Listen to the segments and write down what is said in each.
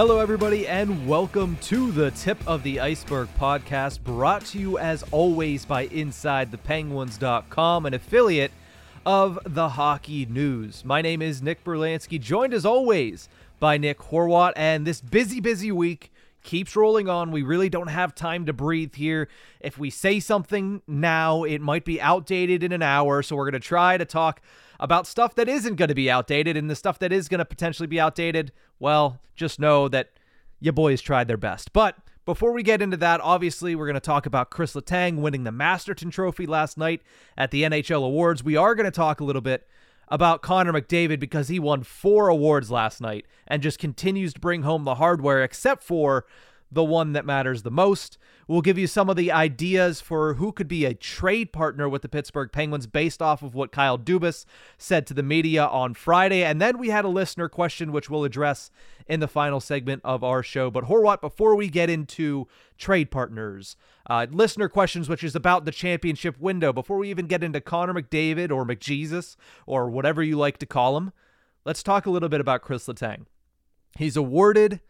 Hello, everybody, and welcome to the Tip of the Iceberg podcast, brought to you as always by InsideThePenguins.com, an affiliate of the Hockey News. My name is Nick Brlansky, joined as always by Nick Horwat, and this busy, busy week keeps rolling on. We really don't have time to breathe here. If we say something now, it might be outdated in an hour, so we're going to try to talk about stuff that isn't going to be outdated, and the stuff that is going to potentially be outdated, well, just know that your boys tried their best. But before we get into that, obviously, we're going to talk about Kris Letang winning the Masterton Trophy last night at the NHL Awards. We are going to talk a little bit about Connor McDavid because he won four awards last night and just continues to bring home the hardware, except for the one that matters the most. We'll give you some of the ideas for who could be a trade partner with the Pittsburgh Penguins based off of what Kyle Dubas said to the media on Friday. And then we had a listener question, which we'll address in the final segment of our show. But Horwat, before we get into trade partners, uh, listener questions, which is about the championship window, before we even get into Connor McDavid or McJesus or whatever you like to call him, let's talk a little bit about Kris Letang. He's awarded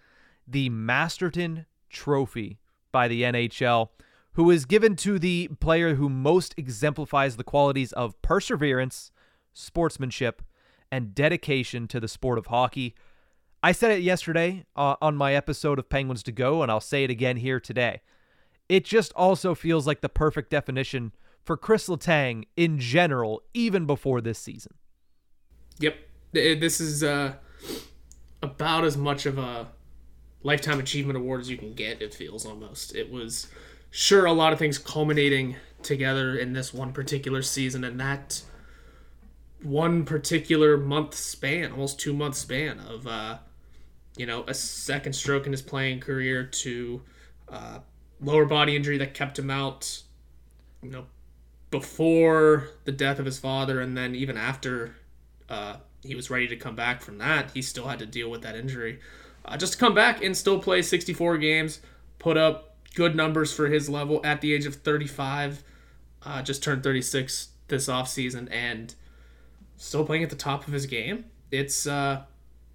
the Masterton Trophy by the NHL, who is given to the player who most exemplifies the qualities of perseverance, sportsmanship, and dedication to the sport of hockey. I said it yesterday uh, on my episode of Penguins to Go, and I'll say it again here today. It just also feels like the perfect definition for Kris Letang in general, even before this season. Yep. This is uh, about as much of a lifetime achievement award as you can get. It feels almost. It was sure a lot of things culminating together in this one particular season, and that one particular month span, almost two month span of uh, you know a second stroke in his playing career to uh, lower body injury that kept him out. You know, before the death of his father, and then even after uh, he was ready to come back from that, he still had to deal with that injury uh, just to come back and still play 64 games, put up good numbers for his level at the age of 35. Uh, just turned 36 this offseason and still playing at the top of his game. It's uh,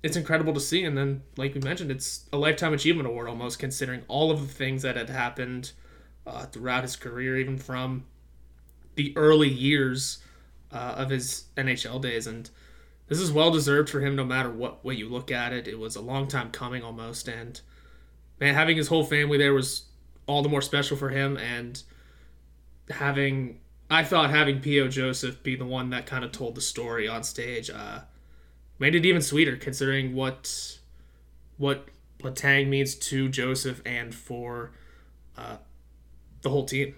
it's incredible to see. And then, like we mentioned, it's a lifetime achievement award almost, considering all of the things that had happened uh, throughout his career, even from the early years uh, of his NHL days. And this is well deserved for him no matter what way you look at it. It was a long time coming almost and man having his whole family there was all the more special for him and having I thought having P.O. Joseph be the one that kind of told the story on stage uh, made it even sweeter considering what what Letang means to Joseph and for uh, the whole team.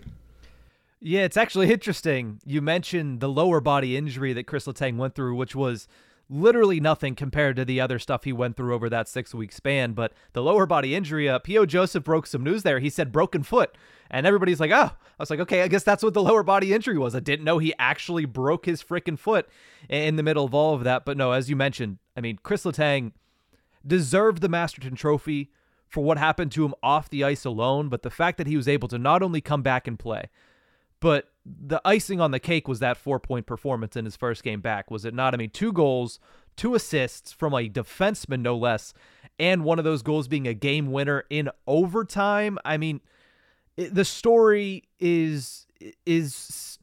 Yeah, it's actually interesting. You mentioned the lower body injury that Kris Letang went through, which was literally nothing compared to the other stuff he went through over that six week span. But the lower body injury, uh, P.O. Joseph broke some news there. He said broken foot. And everybody's like, oh, I was like, okay, I guess that's what the lower body injury was. I didn't know he actually broke his freaking foot in the middle of all of that. But no, as you mentioned, I mean, Kris Letang deserved the Masterton Trophy for what happened to him off the ice alone. But the fact that he was able to not only come back and play, but the icing on the cake was that four point performance in his first game back, was it not? I mean, two goals, two assists from a defenseman, no less, and one of those goals being a game winner in overtime. I mean, it, the story is is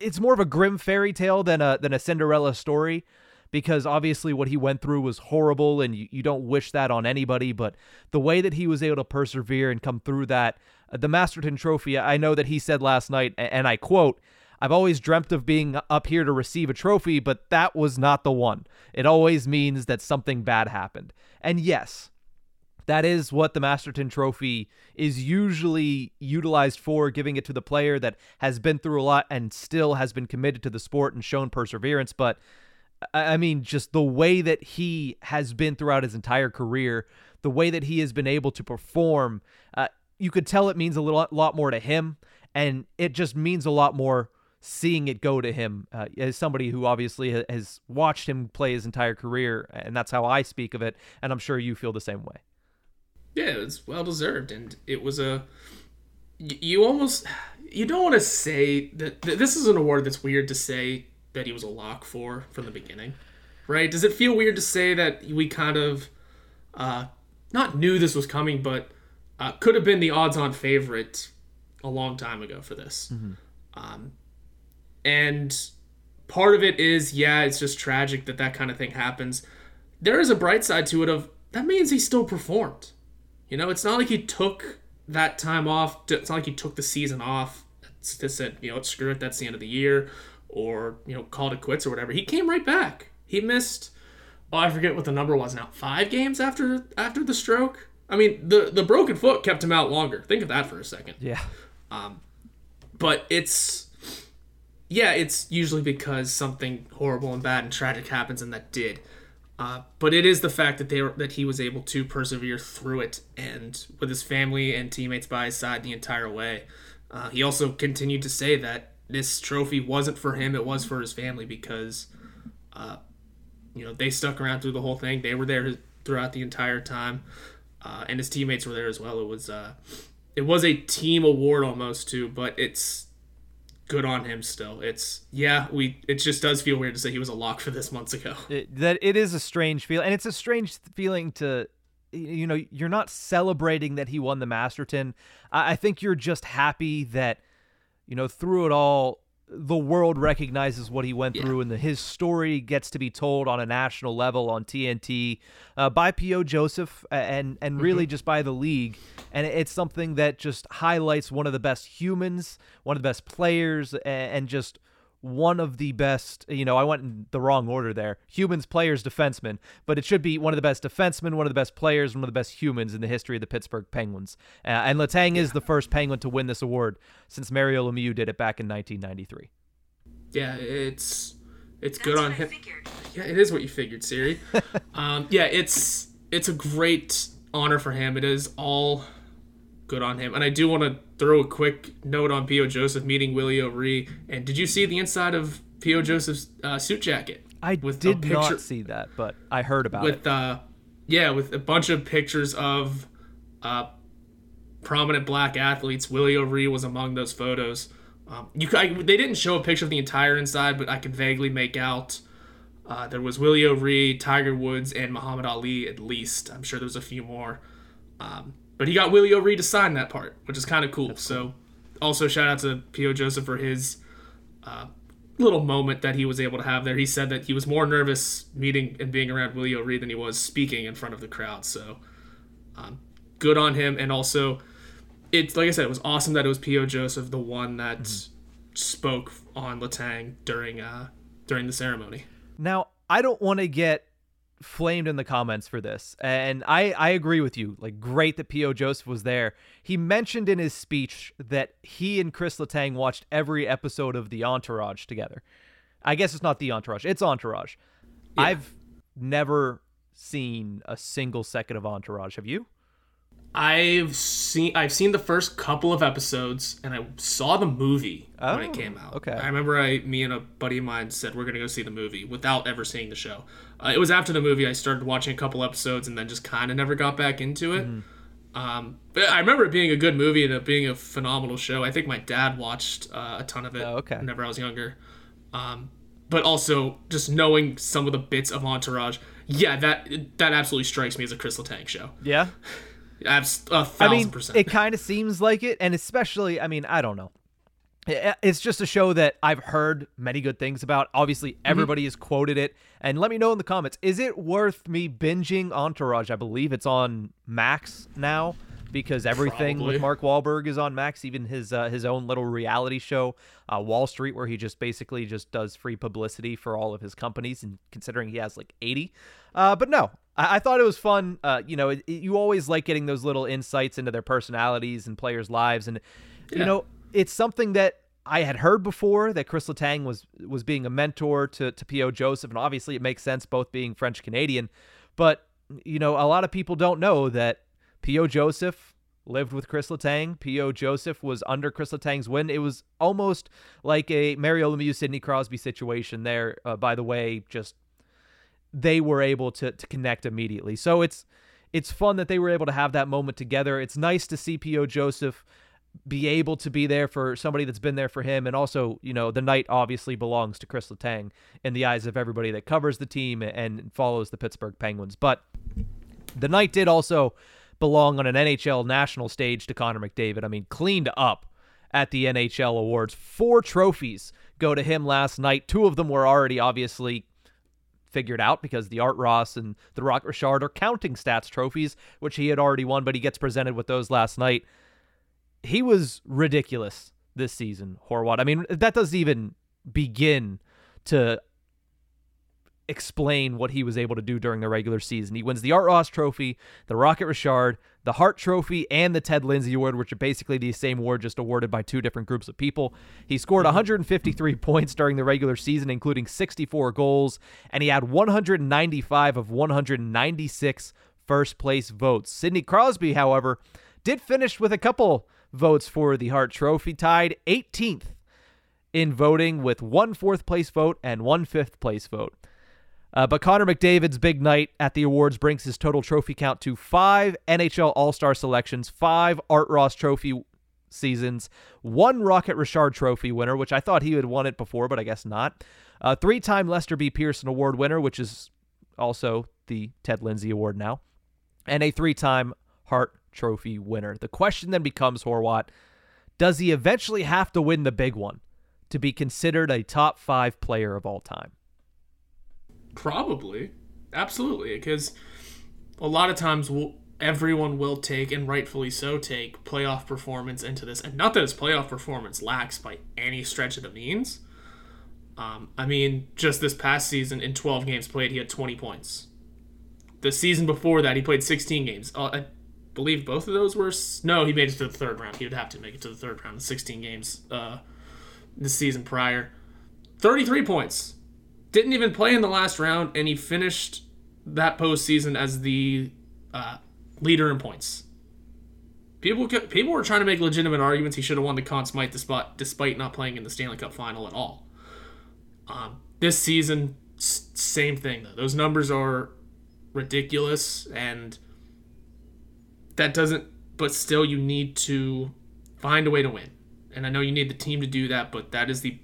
it's more of a grim fairy tale than a than a Cinderella story because obviously what he went through was horrible and you, you don't wish that on anybody but the way that he was able to persevere and come through that uh, the Masterton trophy I know that he said last night and I quote I've always dreamt of being up here to receive a trophy but that was not the one it always means that something bad happened and yes that is what the Masterton Trophy is usually utilized for, giving it to the player that has been through a lot and still has been committed to the sport and shown perseverance. But I mean, just the way that he has been throughout his entire career, the way that he has been able to perform, uh, you could tell it means a little, lot more to him, and it just means a lot more seeing it go to him uh, as somebody who obviously has watched him play his entire career, and that's how I speak of it, and I'm sure you feel the same way. Yeah, it's well deserved, and it was a. You almost you don't want to say that this is an award that's weird to say that he was a lock for from the beginning, right? Does it feel weird to say that we kind of uh, not knew this was coming, but uh, could have been the odds-on favorite a long time ago for this? Mm-hmm. Um, and part of it is, yeah, it's just tragic that that kind of thing happens. There is a bright side to it of that means he still performed. You know, it's not like he took that time off. To, it's not like he took the season off. To said, you know, screw it, that's the end of the year, or you know, called it quits or whatever. He came right back. He missed. Oh, I forget what the number was now. Five games after after the stroke. I mean, the the broken foot kept him out longer. Think of that for a second. Yeah. Um, but it's yeah, it's usually because something horrible and bad and tragic happens, and that did. Uh, but it is the fact that they were, that he was able to persevere through it and with his family and teammates by his side the entire way. Uh, he also continued to say that this trophy wasn't for him; it was for his family because, uh, you know, they stuck around through the whole thing. They were there throughout the entire time, uh, and his teammates were there as well. It was uh, it was a team award almost too, but it's good on him still. It's yeah, we it just does feel weird to say he was a lock for this months ago. It, that it is a strange feel and it's a strange feeling to you know, you're not celebrating that he won the Masterton. I, I think you're just happy that you know, through it all the world recognizes what he went yeah. through and the, his story gets to be told on a national level on TNT uh, by P.O. Joseph and and really mm-hmm. just by the league and it's something that just highlights one of the best humans one of the best players and just one of the best, you know, I went in the wrong order there. Humans, players, defensemen, but it should be one of the best defensemen, one of the best players, one of the best humans in the history of the Pittsburgh Penguins. Uh, and Letang yeah. is the first Penguin to win this award since Mario Lemieux did it back in 1993. Yeah, it's it's That's good on him. Yeah, it is what you figured, Siri. um, yeah, it's it's a great honor for him. It is all good on him. And I do want to throw a quick note on P.O. Joseph meeting Willie O'Ree. And did you see the inside of P.O. Joseph's uh, suit jacket? I with did picture, not see that, but I heard about with, it. With uh, yeah, with a bunch of pictures of uh, prominent black athletes. Willie O'Ree was among those photos. Um, you, I, they didn't show a picture of the entire inside, but I could vaguely make out. Uh, there was Willie O'Ree, Tiger Woods, and Muhammad Ali at least. I'm sure there was a few more. Um, but he got Willie O'Ree to sign that part, which is kind of cool. That's so, also shout out to P.O. Joseph for his uh, little moment that he was able to have there. He said that he was more nervous meeting and being around Willie O'Ree than he was speaking in front of the crowd. So, um, good on him. And also, it's like I said, it was awesome that it was P.O. Joseph, the one that mm-hmm. spoke on Letang during uh, during the ceremony. Now, I don't want to get flamed in the comments for this and i i agree with you like great that po joseph was there he mentioned in his speech that he and kris letang watched every episode of the entourage together i guess it's not the entourage it's entourage yeah. i've never seen a single second of entourage have you I've seen I've seen the first couple of episodes and I saw the movie oh, when it oh, came out. Okay. I remember I me and a buddy of mine said we're gonna go see the movie without ever seeing the show. Uh, it was after the movie I started watching a couple episodes and then just kind of never got back into it. Mm-hmm. Um, but I remember it being a good movie and it being a phenomenal show. I think my dad watched uh, a ton of it. Oh, okay. Whenever I was younger. Um, but also just knowing some of the bits of Entourage, yeah, that that absolutely strikes me as a Kris Letang show. Yeah. Abs- a thousand I mean, percent. it kind of seems like it, and especially, I mean, I don't know. It's just a show that I've heard many good things about. Obviously, Mm-hmm. everybody has quoted it, and let me know in the comments: is it worth me binging Entourage? I believe it's on Max now because everything Probably. with Mark Wahlberg is on Max, even his uh, his own little reality show, uh, Wall Street, where he just basically just does free publicity for all of his companies, and considering he has like eighty, uh, but no. I, I thought it was fun. Uh, you know, it, you always like getting those little insights into their personalities and players' lives, and you know, it's something that I had heard before that Kris Letang was was being a mentor to to P.O. Joseph, and obviously it makes sense both being French Canadian, but you know, a lot of people don't know that P.O. Joseph lived with Kris Letang. P.O. Joseph was under Kris Letang's win. It was almost like a Mario Lemieux, Sidney Crosby situation there. Uh, by the way, just they were able to to connect immediately. So it's it's fun that they were able to have that moment together. It's nice to see P.O. Joseph be able to be there for somebody that's been there for him. And also, you know, the night obviously belongs to Kris Letang in the eyes of everybody that covers the team and follows the Pittsburgh Penguins. But the night did also belong on an NHL national stage to Connor McDavid. I mean, cleaned up at the NHL awards. Four trophies go to him last night. Two of them were already obviously figured out because the Art Ross and the Rocket Richard are counting stats trophies, which he had already won, but he gets presented with those last night. He was ridiculous this season, Horwat. I mean, that doesn't even begin to explain what he was able to do during the regular season. He wins the Art Ross Trophy, the Rocket Richard, the Hart Trophy, and the Ted Lindsay Award, which are basically the same award just awarded by two different groups of people. He scored mm-hmm. 153 points during the regular season, including 64 goals, and he had 195 of 196 first place votes. Sidney Crosby, however, did finish with a couple votes for the Hart Trophy, tied 18th in voting with one fourth place vote and one fifth place vote. Uh, but Connor McDavid's big night at the awards brings his total trophy count to five NHL All Star selections, five Art Ross Trophy seasons, one Rocket Richard Trophy winner, which I thought he had won it before, but I guess not. A three time Lester B. Pearson Award winner, which is also the Ted Lindsay Award now, and a three time Hart Trophy winner. The question then becomes, Horwat, does he eventually have to win the big one to be considered a top five player of all time? Probably, absolutely, because a lot of times we'll, everyone will take, and rightfully so, take playoff performance into this. And not that his playoff performance lacks by any stretch of the means. Um, I mean, just this past season, in 12 games played, he had 20 points. The season before that, he played 16 games. Uh, believe both of those were. No, he made it to the third round. He would have to make it to the third round in 16 games uh, the season prior. 33 points didn't even play in the last round, and he finished that postseason as the uh, leader in points. People people were trying to make legitimate arguments he should have won the Conn Smythe despite, despite not playing in the Stanley Cup final at all. Um, this season, same thing though. Those numbers are ridiculous, and that doesn't. But still, you need to find a way to win, and I know you need the team to do that. But that is the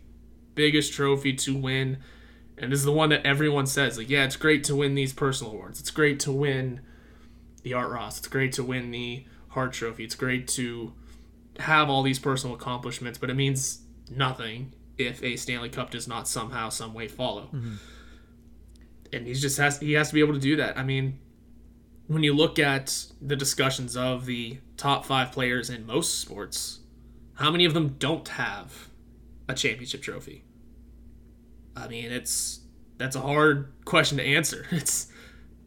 biggest trophy to win. And this is the one that everyone says like yeah it's great to win these personal awards. It's great to win the art ross. It's great to win the hart trophy. It's great to have all these personal accomplishments but it means nothing if a stanley cup does not somehow some way follow. Mm-hmm. And he just has he has to be able to do that. I mean when you look at the discussions of the top five players in most sports how many of them don't have a championship trophy I mean, it's that's a hard question to answer. It's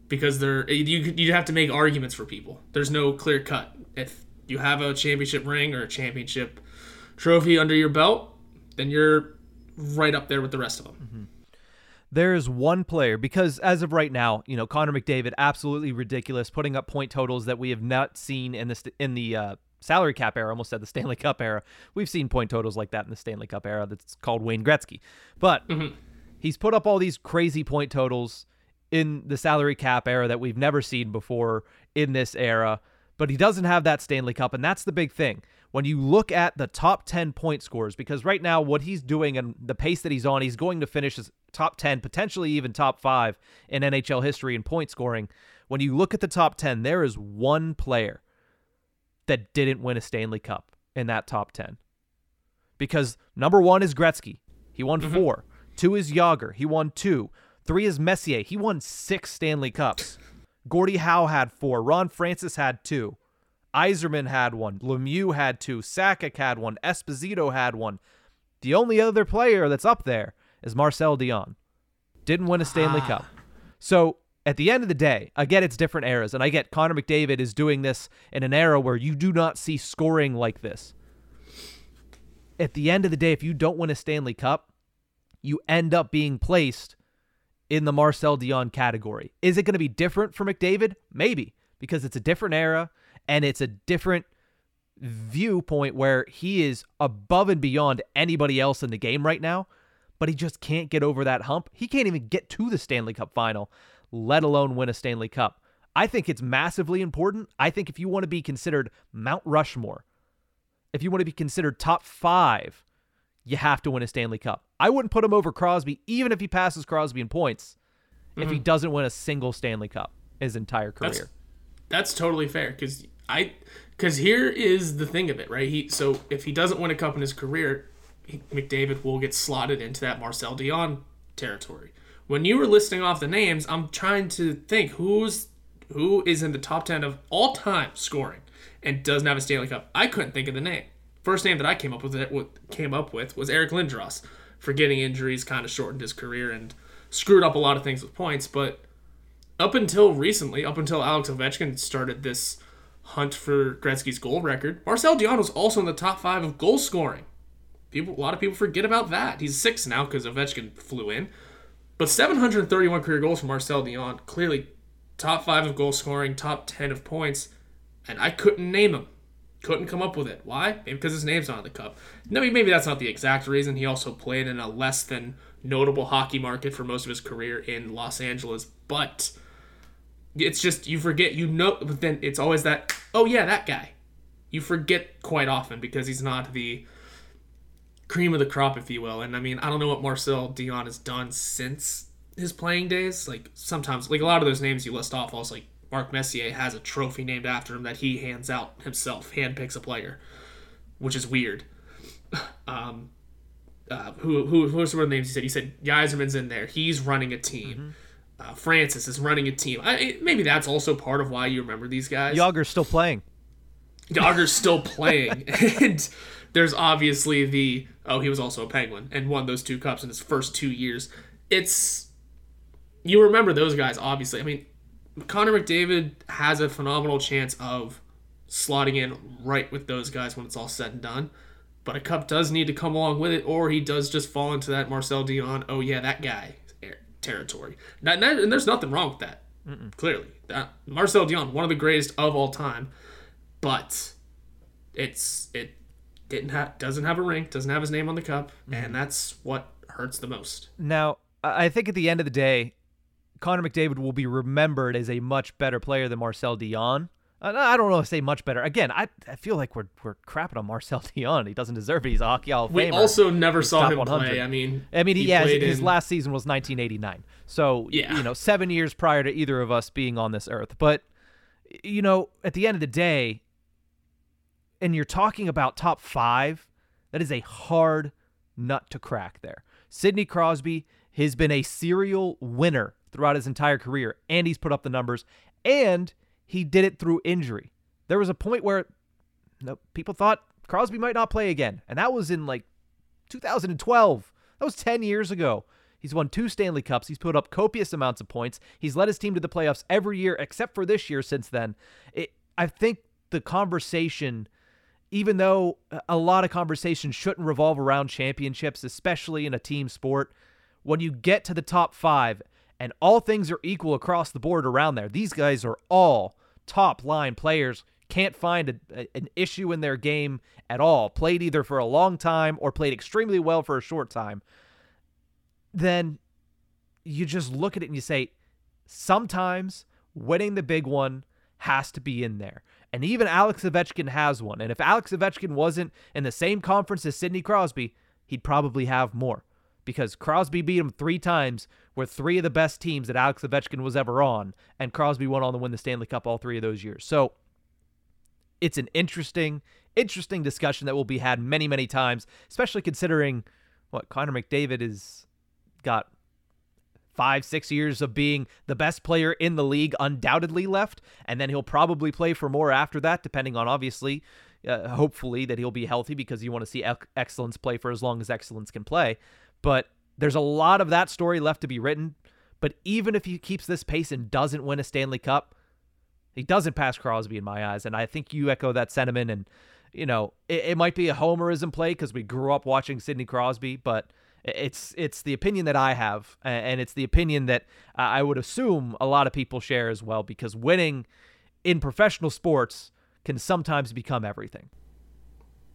because there you you have to make arguments for people. There's no clear cut. If you have a championship ring or a championship trophy under your belt, then you're right up there with the rest of them. Mm-hmm. There's one player because as of right now, you know, Connor McDavid absolutely ridiculous, putting up point totals that we have not seen in the in the uh, salary cap era. Almost said the Stanley Cup era. We've seen point totals like that in the Stanley Cup era. That's called Wayne Gretzky, but he's put up all these crazy point totals in the salary cap era that we've never seen before in this era. but he doesn't have that Stanley Cup, and that's the big thing. When you look at the top 10 point scores, because right now, what he's doing and the pace that he's on, he's going to finish as top 10, potentially even top five in NHL history in point scoring. When you look at the top 10, there is one player that didn't win a Stanley Cup in that top 10. Because number one is Gretzky. He won mm-hmm. four. Two is Jagr. He won two. Three is Messier. He won six Stanley Cups. Gordie Howe had four. Ron Francis had two. Yzerman had one. Lemieux had two. Sakic had one. Esposito had one. The only other player that's up there is Marcel Dionne. Didn't win a Stanley ah. Cup. So at the end of the day, I get it's different eras, and I get Connor McDavid is doing this in an era where you do not see scoring like this. At the end of the day, if you don't win a Stanley Cup, you end up being placed in the Marcel Dionne category. Is it going to be different for McDavid? Maybe, because it's a different era and it's a different viewpoint where he is above and beyond anybody else in the game right now, but he just can't get over that hump. He can't even get to the Stanley Cup final, let alone win a Stanley Cup. I think it's massively important. I think if you want to be considered Mount Rushmore, if you want to be considered top five, you have to win a Stanley Cup. I wouldn't put him over Crosby, even if he passes Crosby in points, mm-hmm. if he mm-hmm. doesn't win a single Stanley Cup his entire career. That's, that's totally fair because I because here is the thing of it, right? He so if he doesn't win a cup in his career, he, McDavid will get slotted into that Marcel Dionne territory. When you were listing off the names, I'm trying to think who's who is in the top ten of all time scoring and doesn't have a Stanley Cup. I couldn't think of the name. First name that I came up with it came up with was Eric Lindros. Forgetting injuries kind of shortened his career and screwed up a lot of things with points, but up until recently, up until Alex Ovechkin started this hunt for Gretzky's goal record. Marcel Dionne was also in the top five of goal scoring. People, a lot of people forget about that. He's six now because Ovechkin flew in, but 731 career goals for Marcel Dionne. Clearly, top five of goal scoring, top ten of points, and I couldn't name him. Couldn't come up with it. Why? Maybe because his name's not on the cup. No, maybe that's not the exact reason. He also played in a less than notable hockey market for most of his career in Los Angeles, but it's just you forget you know but then it's always that oh yeah that guy you forget quite often because he's not the cream of the crop if you will and i mean i don't know what marcel Dionne has done since his playing days like sometimes like a lot of those names you list off also like mark messier has a trophy named after him that he hands out himself hand picks a player which is weird um uh, who who who's one of the names he said? He said Yzerman's in there. He's running a team. Mm-hmm uh, Francis is running a team. I, maybe that's also part of why you remember these guys. Jagr's still playing. Jagr's still playing, and there's obviously the oh he was also a Penguin and won those two cups in his first two years. It's you remember those guys obviously. I mean, Connor McDavid has a phenomenal chance of slotting in right with those guys when it's all said and done. But a cup does need to come along with it, or he does just fall into that Marcel Dionne, Oh yeah, that guy territory. and there's nothing wrong with that. Mm-mm. Clearly, that Marcel Dionne, one of the greatest of all time, but it's it didn't have doesn't have a ring, doesn't have his name on the cup, mm-hmm. and that's what hurts the most. Now, I think at the end of the day, Connor McDavid will be remembered as a much better player than Marcel Dionne. Uh, I don't know if say much better. Again, I, I feel like we're we're crapping on Marcel Dionne. He doesn't deserve it. He's a hockey Hall of We Famer. also never He's saw him 100. play. I mean, I mean, he, yeah, his, his, last season was 1989. So yeah. you know, seven years prior to either of us being on this earth. But you know, at the end of the day, and you're talking about top five, that is a hard nut to crack. There, Sidney Crosby has been a serial winner throughout his entire career, and he's put up the numbers and he did it through injury. There was a point where people thought Crosby might not play again, and that was in like 2012. That was 10 years ago. He's won two Stanley Cups. He's put up copious amounts of points. He's led his team to the playoffs every year except for this year since then. It, I think the conversation, even though a lot of conversations shouldn't revolve around championships, especially in a team sport, when you get to the top five and all things are equal across the board around there, these guys are all top line players can't find a, a, an issue in their game at all, played either for a long time or played extremely well for a short time, then you just look at it and you say, sometimes winning the big one has to be in there. And even Alex Ovechkin has one. And if Alex Ovechkin wasn't in the same conference as Sidney Crosby, he'd probably have more because Crosby beat him three times, were three of the best teams that Alex Ovechkin was ever on, and Crosby went on to win the Stanley Cup all three of those years. So it's an interesting, interesting discussion that will be had many, many times, especially considering what Connor McDavid has got five, six years of being the best player in the league, undoubtedly left, and then he'll probably play for more after that, depending on obviously, uh, hopefully that he'll be healthy because you want to see excellence play for as long as excellence can play. But there's a lot of that story left to be written. But even if he keeps this pace and doesn't win a Stanley Cup, he doesn't pass Crosby in my eyes. And I think you echo that sentiment. And, you know, it, it might be a homerism play because we grew up watching Sidney Crosby, but it's it's the opinion that I have, and it's the opinion that I would assume a lot of people share as well, because winning in professional sports can sometimes become everything.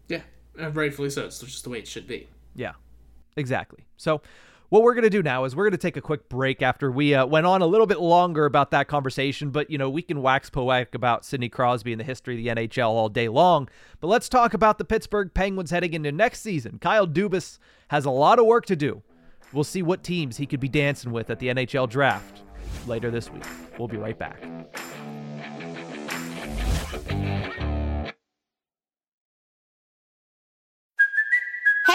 Yeah, rightfully so. It's just the way it should be. Yeah. Exactly. So, what we're going to do now is we're going to take a quick break after we uh, went on a little bit longer about that conversation. But, you know, we can wax poetic about Sidney Crosby and the history of the NHL all day long. But let's talk about the Pittsburgh Penguins heading into next season. Kyle Dubas has a lot of work to do. We'll see what teams he could be dancing with at the NHL draft later this week. We'll be right back.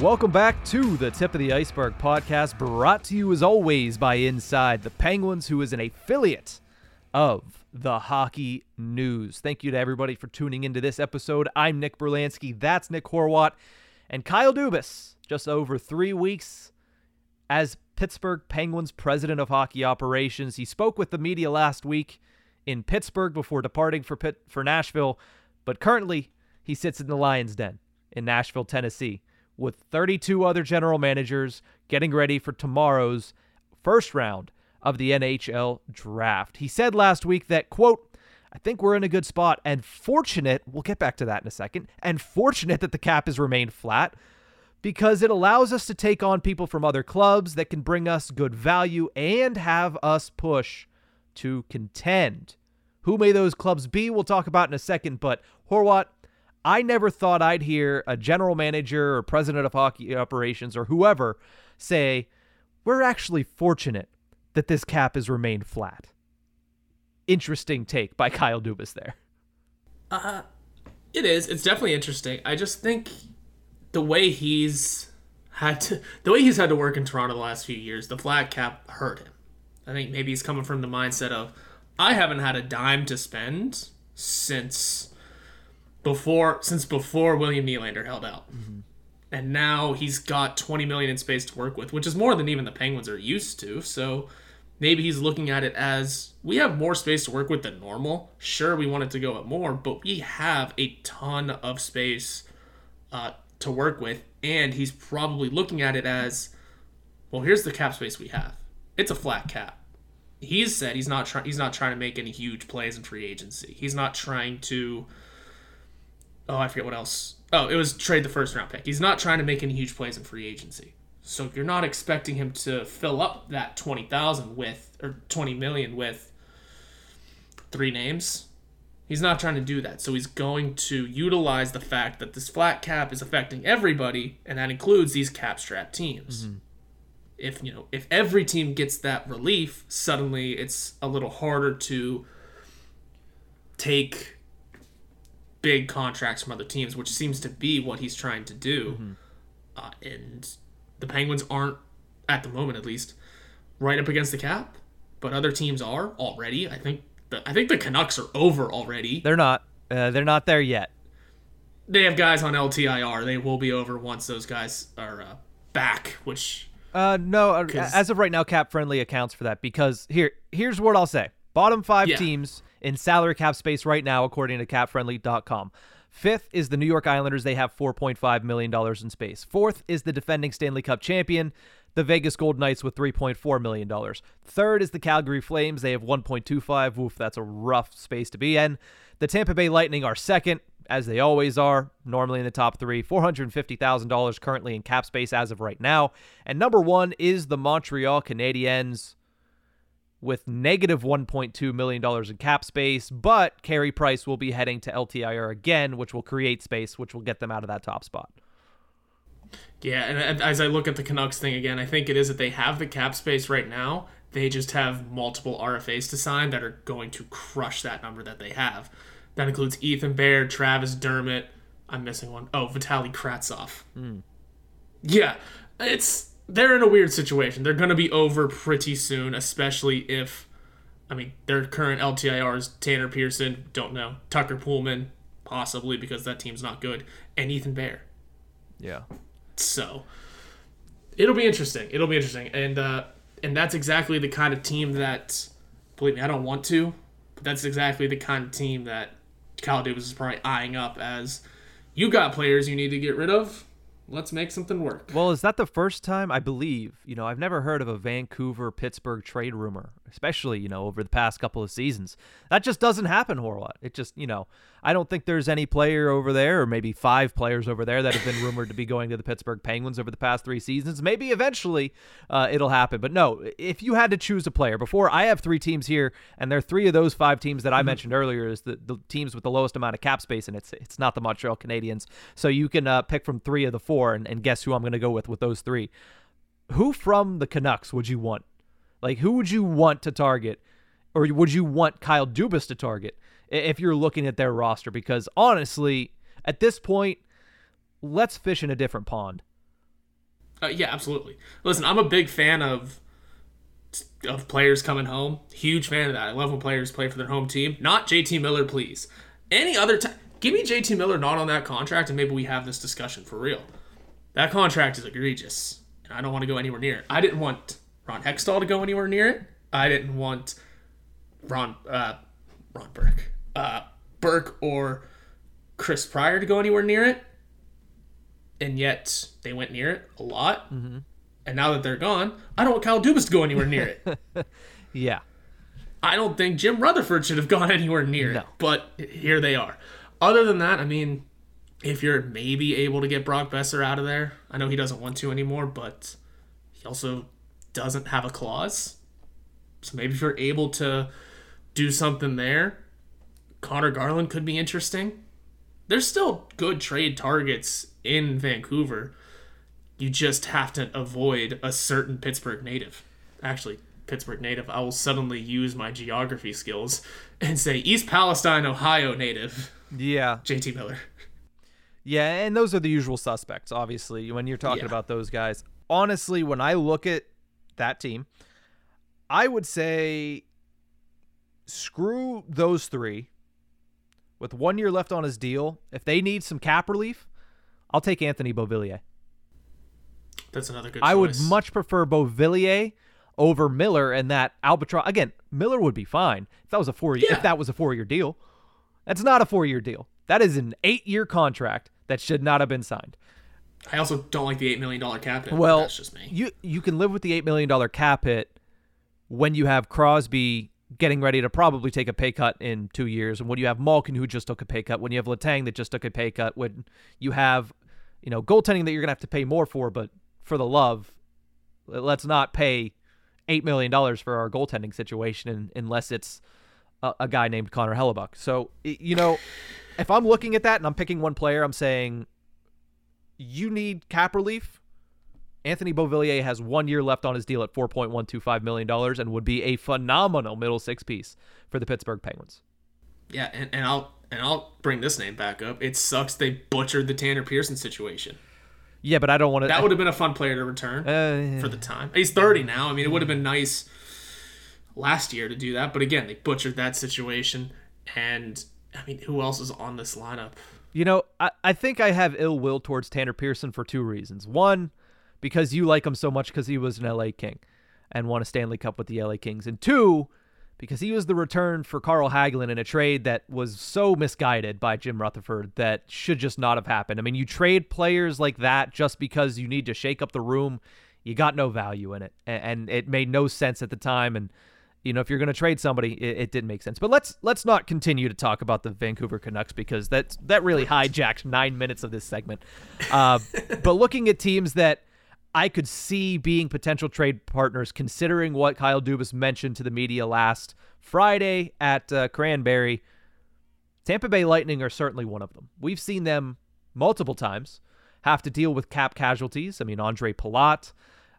Welcome back to the Tip of the Iceberg podcast, brought to you as always by Inside the Penguins, who is an affiliate of the Hockey News. Thank you to everybody for tuning into this episode. I'm Nick Brlansky, that's Nick Horwat, and Kyle Dubas, just over three weeks as Pittsburgh Penguins president of hockey operations. He spoke with the media last week in Pittsburgh before departing for Pitt, for Nashville, but currently he sits in the Lions Den in Nashville, Tennessee with 32 other general managers getting ready for tomorrow's first round of the NHL draft. He said last week that, quote, I think we're in a good spot and fortunate, we'll get back to that in a second, and fortunate that the cap has remained flat because it allows us to take on people from other clubs that can bring us good value and have us push to contend. Who may those clubs be? We'll talk about in a second, but Horwat, I never thought I'd hear a general manager or president of hockey operations or whoever say, We're actually fortunate that this cap has remained flat. Interesting take by Kyle Dubas there. Uh, it is. It's definitely interesting. I just think the way he's had to, the way he's had to work in Toronto the last few years, the flat cap hurt him. I think maybe he's coming from the mindset of, I haven't had a dime to spend since before since before William Nylander held out. Mm-hmm. And now he's got 20 million in space to work with, which is more than even the Penguins are used to. So maybe he's looking at it as we have more space to work with than normal. Sure, we wanted to go at more, but we have a ton of space uh, to work with. And he's probably looking at it as, well, here's the cap space we have. It's a flat cap. He's said he's not trying. He's not trying to make any huge plays in free agency. He's not trying to oh, I forget what else. Oh, it was trade the first round pick. He's not trying to make any huge plays in free agency. So you're not expecting him to fill up that 20,000 with or 20 million with three names. He's not trying to do that. So he's going to utilize the fact that this flat cap is affecting everybody and that includes these cap strap teams. Mm-hmm. If, you know, if every team gets that relief, suddenly it's a little harder to take big contracts from other teams, which seems to be what he's trying to do. Mm-hmm. Uh, and the Penguins aren't, at the moment at least, right up against the cap, but other teams are already. I think the I think the Canucks are over already. They're not. Uh, they're not there yet. they have guys on LTIR. They will be over once those guys are uh, back, which Uh, no, uh, as of right now, cap friendly accounts for that because here, here's what I'll say: bottom five Yeah. teams in salary cap space right now, according to CapFriendly.com. Fifth is the New York Islanders; they have 4.5 million dollars in space. Fourth is the defending Stanley Cup champion, the Vegas Golden Knights, with 3.4 million dollars. Third is the Calgary Flames; they have 1.25. Woof, that's a rough space to be in. The Tampa Bay Lightning are second, as they always are, normally in the top three. $450,000 currently in cap space as of right now. And number one is the Montreal Canadiens with negative $1.2 million in cap space, but Carey Price will be heading to LTIR again, which will create space, which will get them out of that top spot. Yeah, and as I look at the Canucks thing again, I think it is that they have the cap space right now. They just have multiple RFAs to sign that are going to crush that number that they have. That includes Ethan Bear, Travis Dermott. I'm missing one. Oh, Vitali Kravtsov. Hmm. Yeah, it's they're in a weird situation. They're going to be over pretty soon, especially if, I mean, their current LTIR is Tanner Pearson. Don't know Tucker Poolman, possibly because that team's not good, and Ethan Bear. Yeah. So it'll be interesting. It'll be interesting, and uh, and that's exactly the kind of team that, believe me, I don't want to, but that's exactly the kind of team that Kyle Dubas is probably eyeing up as. You got players you need to get rid of. Let's make something work. Well, is that the first time I believe? You know, I've never heard of a Vancouver Pittsburgh trade rumor, especially you know over the past couple of seasons. That just doesn't happen, Horwat. It just you know, I don't think there's any player over there, or maybe five players over there that have been rumored to be going to the Pittsburgh Penguins over the past three seasons. Maybe eventually uh, it'll happen, but no. If you had to choose a player before, I have three teams here, and there are three of those five teams that I mentioned earlier is the, the teams with the lowest amount of cap space, and it's it's not the Montreal Canadiens. So you can uh, pick from three of the four, and, and guess who I'm going to go with with those three. Who from the Canucks would you want? Like, who would you want to target, or would you want Kyle Dubas to target if you're looking at their roster? Because honestly, at this point, let's fish in a different pond. Uh, yeah, absolutely. Listen, I'm a big fan of of players coming home. Huge fan of that. I love when players play for their home team. Not JT Miller, please. Any other time, give me JT Miller not on that contract, and maybe we have this discussion for real. That contract is egregious, and I don't want to go anywhere near it. I didn't want Ron Hextall to go anywhere near it. I didn't want Ron uh, Ron Burke, uh, Burke or Chris Pryor to go anywhere near it, and yet they went near it a lot. Mm-hmm. And now that they're gone, I don't want Kyle Dubas to go anywhere near it. Yeah. I don't think Jim Rutherford should have gone anywhere near it, but here they are. Other than that, I mean, if you're maybe able to get Brock Boeser out of there, I know he doesn't want to anymore, but he also doesn't have a clause. So maybe if you're able to do something there, Conor Garland could be interesting. There's still good trade targets in Vancouver. You just have to avoid a certain Pittsburgh native. Actually, Pittsburgh native, I will suddenly use my geography skills and say East Palestine, Ohio native, Yeah. JT Miller. Yeah, and those are the usual suspects, obviously, when you're talking Yeah. about those guys. Honestly, when I look at that team, I would say screw those three. With one year left on his deal, if they need some cap relief, I'll take Anthony Beauvillier. That's another good. I would much prefer Beauvillier over Miller and that albatross. Again, Miller would be fine if that was a four. Yeah. If that was a four-year deal, that's not a four-year deal. That is an eight-year contract that should not have been signed. I also don't like the eight million dollar cap hit. Well, that's just me. you you can live with the eight million dollar cap hit when you have Crosby getting ready to probably take a pay cut in two years, and when you have Malkin who just took a pay cut, when you have Letang that just took a pay cut, when you have you know goaltending that you're gonna have to pay more for, but for the love, let's not pay eight million dollars for our goaltending situation unless it's a, a guy named Connor Hellebuyck. So you know, if I'm looking at that and I'm picking one player, I'm saying you need cap relief. Anthony Beauvillier has one year left on his deal at $4.125 million and would be a phenomenal middle six piece for the Pittsburgh Penguins. Yeah, and, and I'll and I'll bring this name back up. It sucks they butchered the Tanner Pearson situation. Yeah, but I don't want to. That would have been a fun player to return Uh, for the time. He's 30 now. I mean, it would have been nice last year to do that, but again, they butchered that situation. And I mean, who else is on this lineup? You know, I, I think I have ill will towards Tanner Pearson for two reasons. One, because you like him so much because he was an LA King and won a Stanley Cup with the LA Kings. And two, because he was the return for Carl Hagelin in a trade that was so misguided by Jim Rutherford that should just not have happened. I mean, you trade players like that just because you need to shake up the room. You got no value in it, and it made no sense at the time. And you know, if you're going to trade somebody, it, it, didn't make sense. But let's let's not continue to talk about the Vancouver Canucks because that that really hijacked nine minutes of this segment. Uh, but looking at teams that I could see being potential trade partners, considering what Kyle Dubas mentioned to the media last Friday at uh, Cranberry, Tampa Bay Lightning are certainly one of them. We've seen them multiple times have to deal with cap casualties. I mean, Ondrej Palat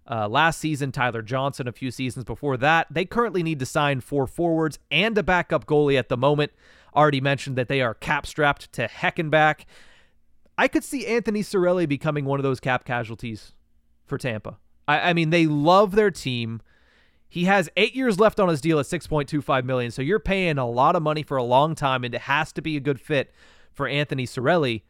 uh, last season, Tyler Johnson a few seasons before that. They currently need to sign four forwards and a backup goalie at the moment. Already mentioned that they are cap strapped to Heckenback. I could see Anthony Cirelli becoming one of those cap casualties for Tampa. I, I mean, they love their team. He has eight years left on his deal at 6.25 million, so you're paying a lot of money for a long time, and it has to be a good fit for Anthony Cirelli.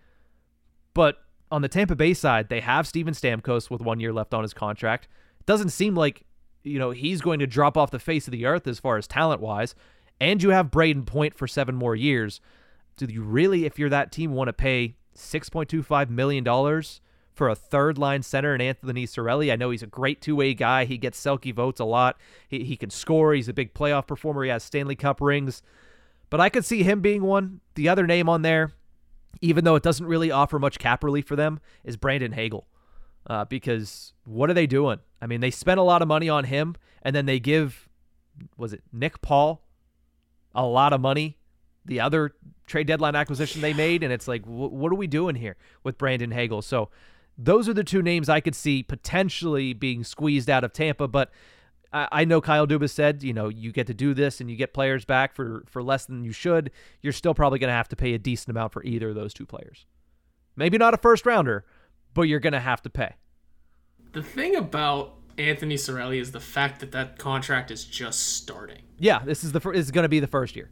But on the Tampa Bay side, they have Steven Stamkos with one year left on his contract. It doesn't seem like, you know, he's going to drop off the face of the earth as far as talent wise. And you have Brayden Point for seven more years. Do you really, if you're that team, want to pay $6.25 million for a third line center in Anthony Cirelli? I know he's a great two way guy. He gets Selke votes a lot. He, he can score. He's a big playoff performer. He has Stanley Cup rings. But I could see him being one. The other name on there, even though it doesn't really offer much cap relief for them, is Brandon Hagel. Uh, because what are they doing? I mean, they spent a lot of money on him, and then they give, was it Nick Paul, a lot of money. The other trade deadline acquisition they made, and it's like, wh- what are we doing here with Brandon Hagel? So, those are the two names I could see potentially being squeezed out of Tampa. But I, know Kyle Dubas said, you know, you get to do this and you get players back for for less than you should. You're still probably going to have to pay a decent amount for either of those two players. Maybe not a first rounder, but you're going to have to pay. The thing about Anthony Cirelli is the fact that that contract is just starting. Yeah, this is the fir- is going to be the first year.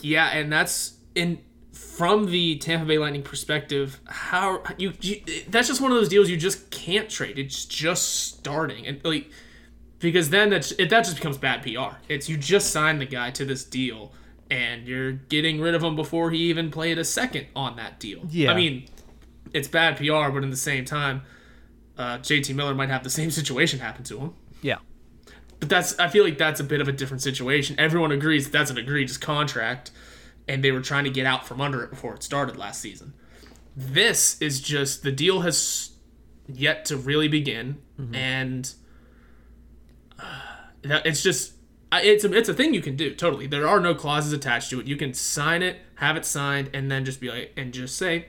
Yeah, and that's in from the Tampa Bay Lightning perspective. How you, you that's just one of those deals you just can't trade. It's just starting, and like because then that's it, that just becomes bad PR. It's you just signed the guy to this deal and you're getting rid of him before he even played a second on that deal. Yeah. I mean, it's bad PR, but in the same time, uh, JT Miller might have the same situation happen to him. Yeah. But that's I feel like that's a bit of a different situation. Everyone agrees that that's an egregious contract, and they were trying to get out from under it before it started last season. This is just the deal has yet to really begin, mm-hmm. and it's just it's a, it's a thing you can do totally. There are no clauses attached to it. You can sign it have it signed and then just be like and just say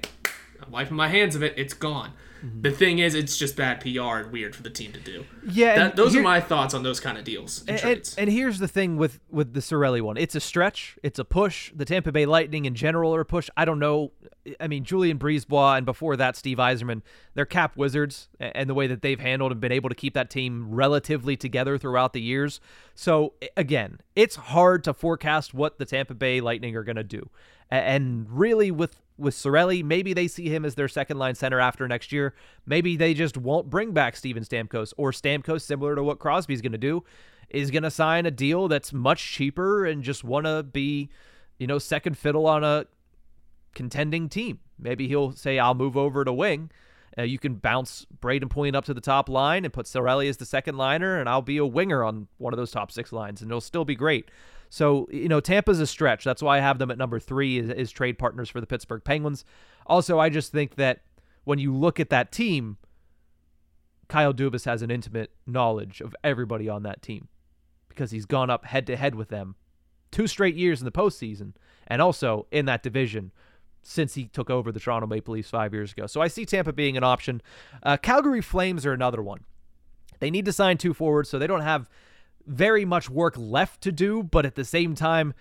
i'm wiping my hands of it. It's gone Mm-hmm. The thing is, it's just bad PR and weird for the team to do. Yeah, that, those here, are my thoughts on those kind of deals. And, and, and, here's the thing with with the Cirelli one: it's a stretch, it's a push. The Tampa Bay Lightning in general are a push. I don't know. I mean, Julien BriseBois and before that, Steve Yzerman, they're cap wizards, and the way that they've handled and been able to keep that team relatively together throughout the years. So again, it's hard to forecast what the Tampa Bay Lightning are going to do, and really with with Cirelli. Maybe they see him as their second line center after next year. Maybe they just won't bring back Steven Stamkos or Stamkos, similar to what Crosby's going to do, is going to sign a deal that's much cheaper and just want to be, you know, second fiddle on a contending team. Maybe he'll say, I'll move over to wing. Uh, you can bounce Brayden Point up to the top line and put Cirelli as the second liner, and I'll be a winger on one of those top six lines, and it'll still be great. So, you know, Tampa's a stretch. That's why I have them at number three is, is trade partners for the Pittsburgh Penguins. Also, I just think that when you look at that team, Kyle Dubas has an intimate knowledge of everybody on that team because he's gone up head to head with them two straight years in the postseason and also in that division since he took over the Toronto Maple Leafs five years ago. So I see Tampa being an option. Uh, Calgary Flames are another one. They need to sign two forwards, so they don't have very much work left to do, but at the same time,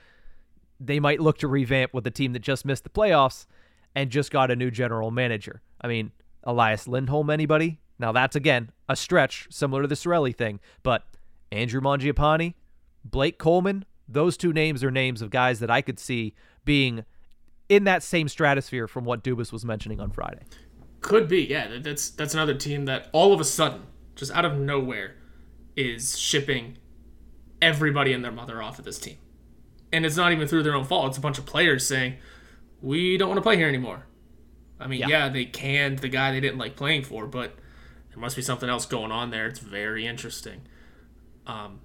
they might look to revamp with a team that just missed the playoffs and just got a new general manager. I mean, Elias Lindholm, anybody? Now that's again a stretch, similar to the Cirelli thing, but Andrew Mangiapane, Blake Coleman, those two names are names of guys that I could see being in that same stratosphere from what Dubas was mentioning on Friday. Could be, yeah. That's that's another team that all of a sudden, just out of nowhere, is shipping everybody and their mother off of this team. And it's not even through their own fault. It's a bunch of players saying, "We don't want to play here anymore." I mean, yeah, Yeah. they canned the guy they didn't like playing for, but there must be something else going on there. It's very interesting. Um,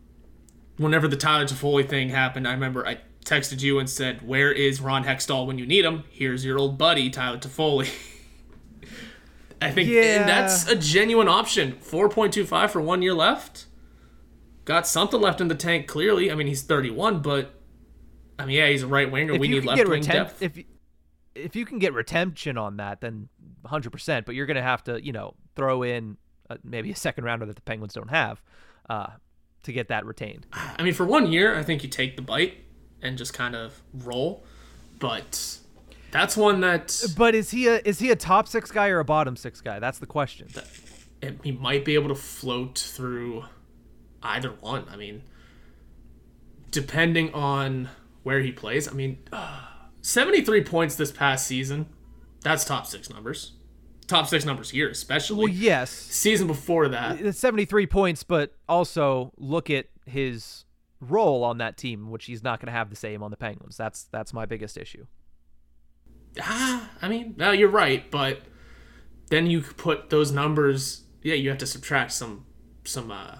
whenever the Tyler Toffoli thing happened, I remember I texted you and said, "Where is Ron Hextall when you need him? Here's your old buddy Tyler Toffoli." I think Yeah. and that's a genuine option. 4.25 for one year left. Got something left in the tank, clearly. I mean, he's 31, but I mean, yeah, he's a right winger. If We need left wing depth. if you- if you can get retention on that, then 100%. But you're going to have to, you know, throw in uh, maybe a second rounder that the Penguins don't have uh, to get that retained. I mean, for one year, I think you take the bite and just kind of roll. But that's one that But is he a is he a top six guy or a bottom six guy? That's the question. it- he might be able to float through either one. I mean, depending on where he plays. I mean, uh, 73 points this past season. That's top six numbers. Top six numbers here, especially. Well, yes, Season before that, 73 points, but also look at his role on that team, which he's not going to have the same on the Penguins. That's that's my biggest issue. ah, I mean, no, you're right, but then you put those numbers. Yeah, you have to subtract some some uh,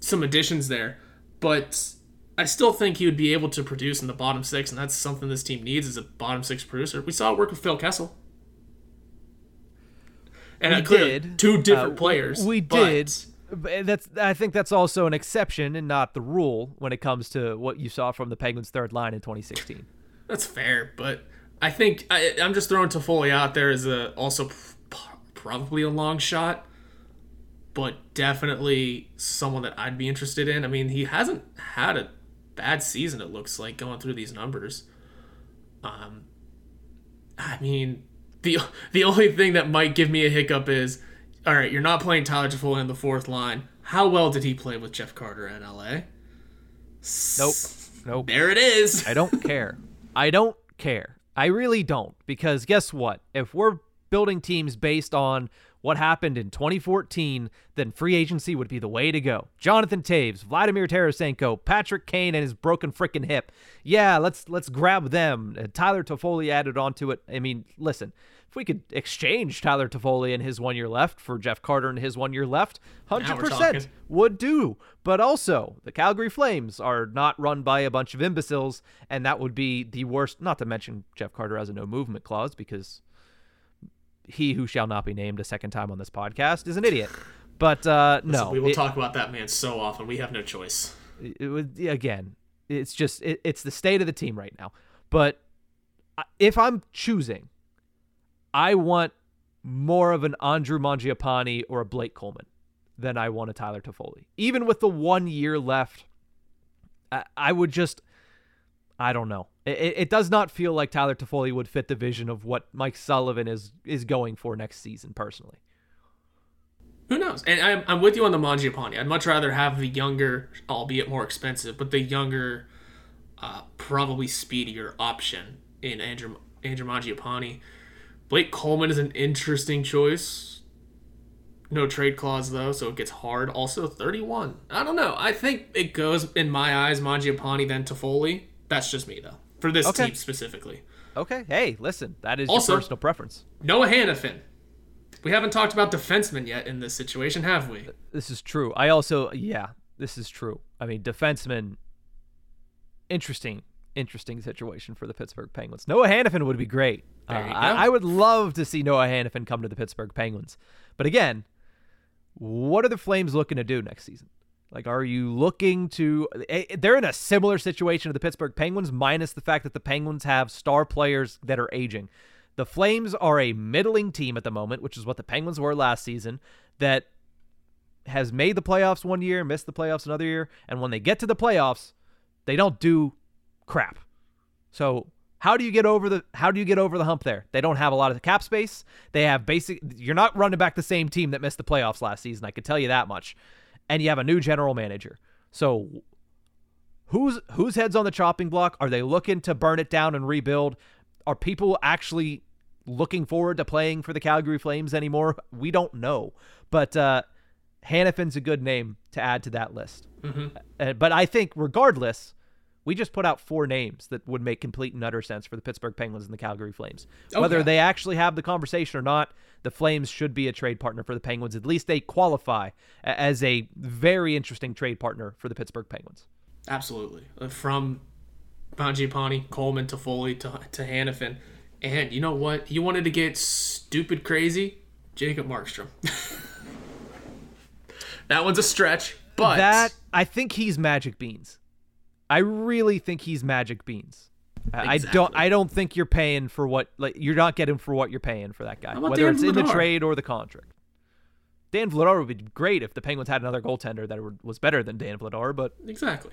some additions there, but I still think he would be able to produce in the bottom six, and that's something this team needs is a bottom six producer. We saw it work with Phil Kessel. And we uh, clearly, did two different uh, players. We but did. But that's I think that's also an exception and not the rule when it comes to what you saw from the Penguins' third line in 2016. That's fair, but I think I, I'm just throwing Toffoli out there as a also p- probably a long shot, but definitely someone that I'd be interested in. I mean, he hasn't had a bad season. It looks like going through these numbers. Um, I mean, the the only thing that might give me a hiccup is, all right, you're not playing Tyler Toffoli in the fourth line. How well did he play with Jeff Carter in LA? Nope. Nope. There it is. I don't care. I don't care. I really don't because guess what? If we're building teams based on what happened in 2014, then free agency would be the way to go. Jonathan Toews, Vladimir Tarasenko, Patrick Kane and his broken freaking hip. Yeah, let's let's grab them. And Tyler Toffoli added onto it. I mean, listen, if we could exchange Tyler Toffoli and his one year left for Jeff Carter and his one year left, 100% would do. But also, the Calgary Flames are not run by a bunch of imbeciles, and that would be the worst. Not to mention Jeff Carter has a no movement clause because he who shall not be named a second time on this podcast is an idiot. But uh, no, we will it- talk about that man so often. We have no choice. it would again it's just it, it's the state of the team right now but if i'm choosing i want more of an andrew mangiapane or a blake coleman than i want a tyler toffoli even with the one year left i, I would just i don't know it, it- does not feel like tyler toffoli would fit the vision of what mike sullivan is is going for next season personally Who knows? And I'm, I'm with you on the Mangiapane. I'd much rather have the younger, albeit more expensive, but the younger, uh, probably speedier option in Andrew Andrew Mangiapane. Blake Coleman is an interesting choice. No trade clause though, so it gets hard. Also 31. I don't know. I think it goes in my eyes Mangiapane then Toffoli. That's just me though. For this Okay. team specifically. okay hey listen that is Also- your personal preference Noah Hanifin. We haven't talked about defensemen yet in this situation, have we? This is true. I also, yeah, this is true. I mean, defenseman, interesting, interesting situation for the Pittsburgh Penguins. Noah Hanifin would be great. Uh, I. I would love to see Noah Hanifin come to the Pittsburgh Penguins. But again, what are the Flames looking to do next season? Like, are you looking to? eh, They're in a similar situation to the Pittsburgh Penguins, minus the fact that the Penguins have star players that are aging. The Flames are a middling team at the moment, which is what the Penguins were last season, that has made the playoffs one year, missed the playoffs another year, and when they get to the playoffs, they don't do crap. So how do you get over the how do you get over the hump there? They don't have a lot of cap space. They have basic you're not running back the same team that missed the playoffs last season, I can tell you that much. And you have a new general manager. So who's whose heads on the chopping block? Are they looking to burn it down and rebuild? Are people actually looking forward to playing for the Calgary Flames anymore? We don't know. But uh, Hanifin's a good name to add to that list. Uh, but I think, regardless, we just put out four names that would make complete and utter sense for the Pittsburgh Penguins and the Calgary Flames. Whether they actually have the conversation or not, the Flames should be a trade partner for the Penguins. At least they qualify as a very interesting trade partner for the Pittsburgh Penguins. Absolutely. Uh, From Mangiapane, Coleman Toffoli to, to Hanifin. And you know what? You wanted to get stupid crazy? Jacob Markstrom. that one's a stretch, but that I think he's magic beans. I really think he's magic beans. I I don't. I don't think you're paying for what like you're not getting for what you're paying for that guy, whether Dan it's in the trade or the contract. Dan Vladar would be great if the Penguins had another goaltender that was better than Dan Vladar, but exactly.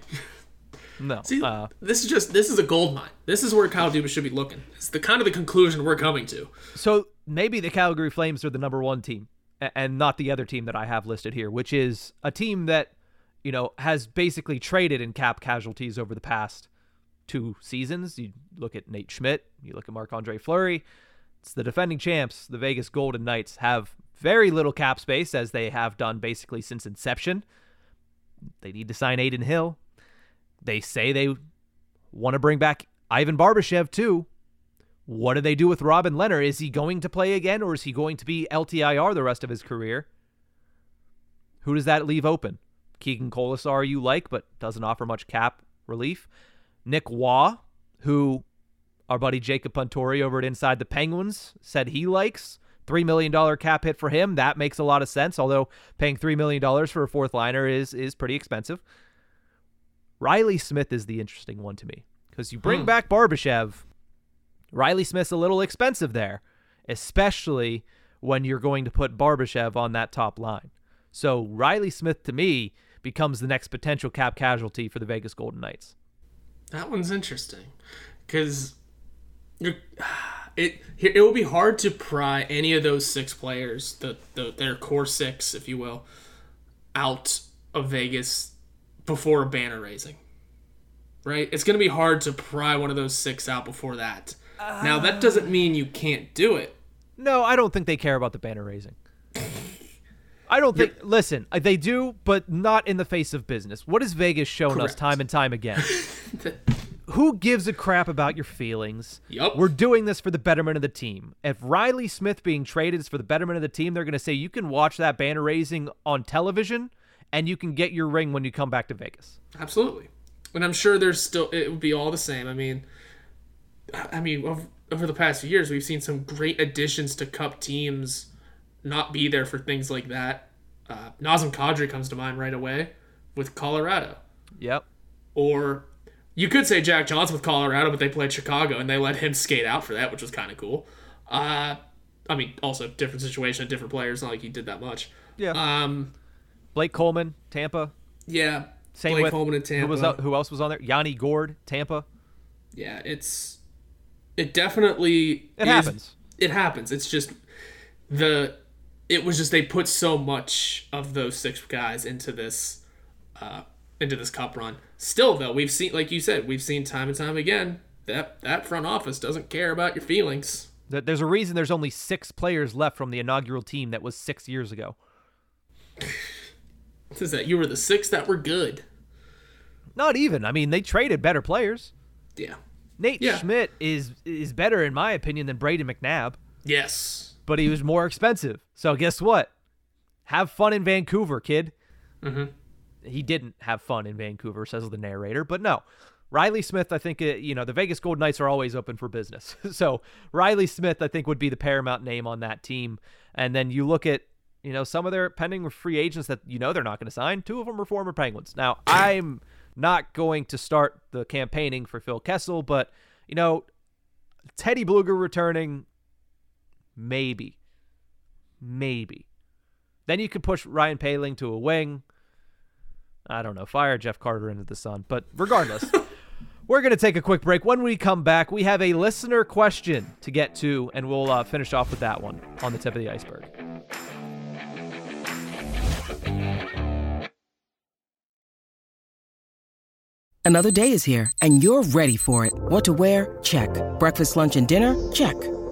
no. See, uh, this is just this is a gold mine. This is where Kyle Dubas should be looking. It's the kind of the conclusion we're coming to. So maybe the Calgary Flames are the number one team, and not the other team that I have listed here, which is a team that, you know, has basically traded in cap casualties over the past two seasons. You look at Nate Schmidt, you look at Marc Andre Fleury. It's the defending champs, the Vegas Golden Knights, have very little cap space as they have done basically since inception. They need to sign Adin Hill. They say they want to bring back Ivan Barbashev too. What do they do with Robin Lehner? Is he going to play again or is he going to be LTIR the rest of his career? Who does that leave open? Keegan Kolesar you like, but doesn't offer much cap relief. Nick Waugh, who our buddy Jacob Puntori over at Inside the Penguins said he likes. $3 million cap hit for him. That makes a lot of sense, although paying $3 million for a fourth liner is, is pretty expensive. Riley Smith is the interesting one to me because you bring hmm. back Barbashev. Riley Smith's a little expensive there, especially when you're going to put Barbashev on that top line. So Riley Smith to me becomes the next potential cap casualty for the Vegas Golden Knights. That one's interesting because it it will be hard to pry any of those six players, the, the their core six, if you will, out of Vegas before a banner raising. Right? It's going to be hard to pry one of those six out before that. now that doesn't ah. mean you can't do it. No, I don't think they care about the banner raising. I don't think. Listen, uh, they do, but not in the face of business. What has Vegas shown us time and time again? Who gives a crap about your feelings? Yup. We're doing this for the betterment of the team. If Riley Smith being traded is for the betterment of the team, they're going to say you can watch that banner raising on television and you can get your ring when you come back to Vegas. Absolutely. And I'm sure there's still it would be all the same. I mean, I mean over, over the past few years we've seen some great additions to cup teams not be there for things like that. Uh, Nazem Kadri comes to mind right away with Colorado. Yep. Or you could say Jack Johnson with Colorado, but they played Chicago and they let him skate out for that, which was kind of cool. Uh, I mean, also different situation, different players. Not like he did that much. Yeah. Um, Blake Coleman, Tampa. yeah. Same Blake with Coleman in Tampa. Who, was, who else was on there? Yanni Gourde, Tampa. yeah, it's it definitely It is- happens. It happens. It's just the it was just they put so much of those six guys into this uh into this cup run. Still though, we've seen like you said, we've seen time and time again that that front office doesn't care about your feelings. That There's a reason there's only six players left from the inaugural team that was six years ago. This is that you were the six that were good. Not even. I mean, they traded better players. Yeah. Nate Yeah. Schmidt is is better in my opinion than Brayden McNabb, Yes. But he was more expensive. So guess what? Have fun in Vancouver, kid. Mm-hmm. He didn't have fun in Vancouver, says the narrator. But no, Riley Smith. I think uh, you know the Vegas Golden Knights are always open for business. so Riley Smith, I think, would be the paramount name on that team. And then you look at you know some of their pending free agents that you know they're not going to sign. Two of them are former Penguins. Now I'm not going to start the campaigning for Phil Kessel, but you know Teddy Blueger returning, maybe, maybe. Then you could push Ryan Poehling to a wing. I don't know, fire Jeff Carter into the sun. But regardless, we're going to take a quick break. When we come back, we have a listener question to get to, and we'll uh, finish off with that one on the tip of the iceberg. Another day is here, and you're ready for it. What to wear? Check. Breakfast, lunch, and dinner? Check.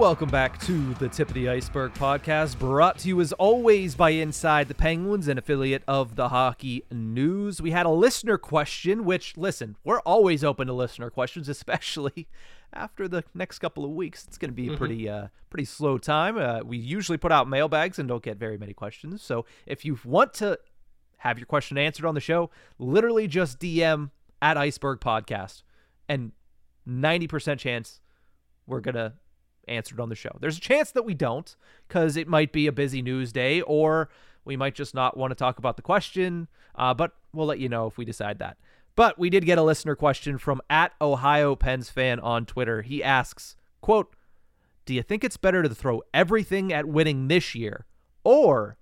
Welcome back to the Tip of the Iceberg podcast, brought to you as always by Inside the Penguins, an affiliate of the Hockey News. We had a listener question, which, listen, we're always open to listener questions, especially after the next couple of weeks. It's going to be a pretty, uh, pretty slow time. Uh, we usually put out mailbags and don't get very many questions. So if you want to have your question answered on the show, literally just DM at Iceberg Podcast, and 90% chance we're going to answered on the show. There's a chance that we don't because it might be a busy news day or we might just not want to talk about the question, uh, but we'll let you know if we decide that. But we did get a listener question from at Ohio Pens fan on Twitter. He asks, quote, do you think it's better to throw everything at winning this year or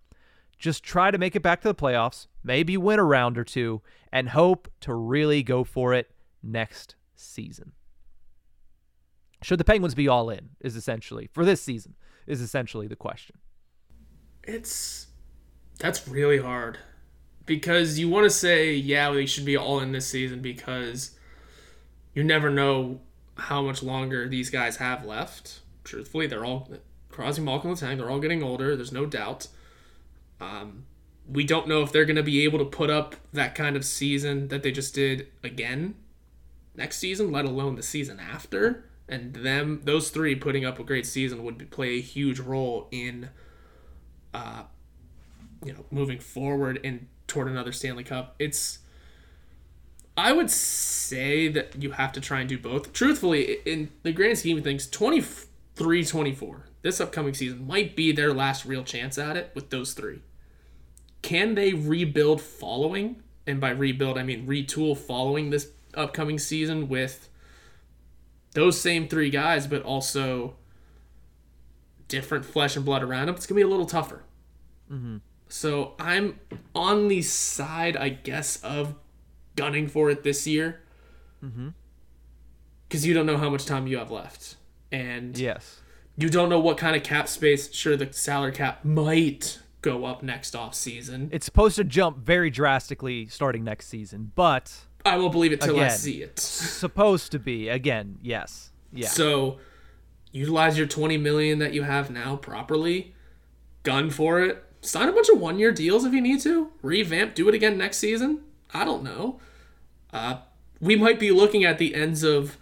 just try to make it back to the playoffs, maybe win a round or two, and hope to really go for it next season? Should the Penguins be all in? Is essentially for this season is essentially the question. It's that's really hard because you want to say yeah they should be all in this season because you never know how much longer these guys have left. Truthfully, they're all Crosby, Malkin, Letang. They're all getting older. There's no doubt. Um, we don't know if they're going to be able to put up that kind of season that they just did again next season, let alone the season after and them those three putting up a great season would be, play a huge role in uh you know moving forward and toward another Stanley Cup. It's I would say that you have to try and do both. Truthfully in the grand scheme of things 23 24 this upcoming season might be their last real chance at it with those three. Can they rebuild following? And by rebuild I mean retool following this upcoming season with those same three guys, but also different flesh and blood around them, it's gonna be a little tougher. Mm-hmm. So I'm on the side, I guess, of gunning for it this year, because mm-hmm. you don't know how much time you have left, and yes, you don't know what kind of cap space. Sure, the salary cap might go up next off season. It's supposed to jump very drastically starting next season, but I will believe it till again, I see it. supposed to be again, yes, yeah. So utilize your 20 million that you have now properly. Gun for it. Sign a bunch of one-year deals if you need to. Revamp. Do it again next season. I don't know. Uh, we might be looking at the ends of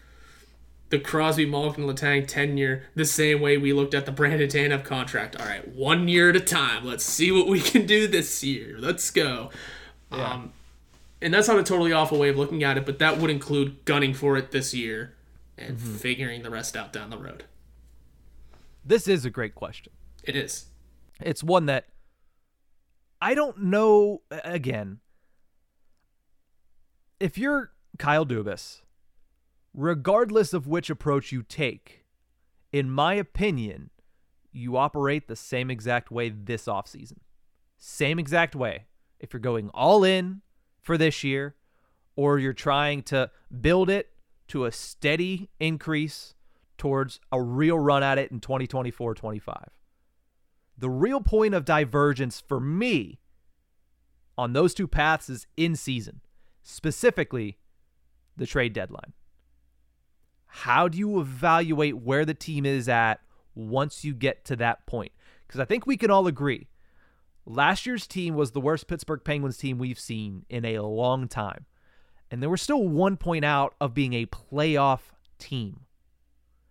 the Crosby, Malkin, Letang tenure the same way we looked at the Brandon Tanev contract. All right, one year at a time. Let's see what we can do this year. Let's go. Yeah. Um, and that's not a totally awful way of looking at it, but that would include gunning for it this year and mm-hmm. figuring the rest out down the road. This is a great question. It is. It's one that I don't know. Again, if you're Kyle Dubas, regardless of which approach you take, in my opinion, you operate the same exact way this offseason. Same exact way. If you're going all in for this year, or you're trying to build it to a steady increase towards a real run at it in 2024 25. The real point of divergence for me on those two paths is in season, specifically the trade deadline. How do you evaluate where the team is at once you get to that point? Because I think we can all agree Last year's team was the worst Pittsburgh Penguins team we've seen in a long time. And they were still one point out of being a playoff team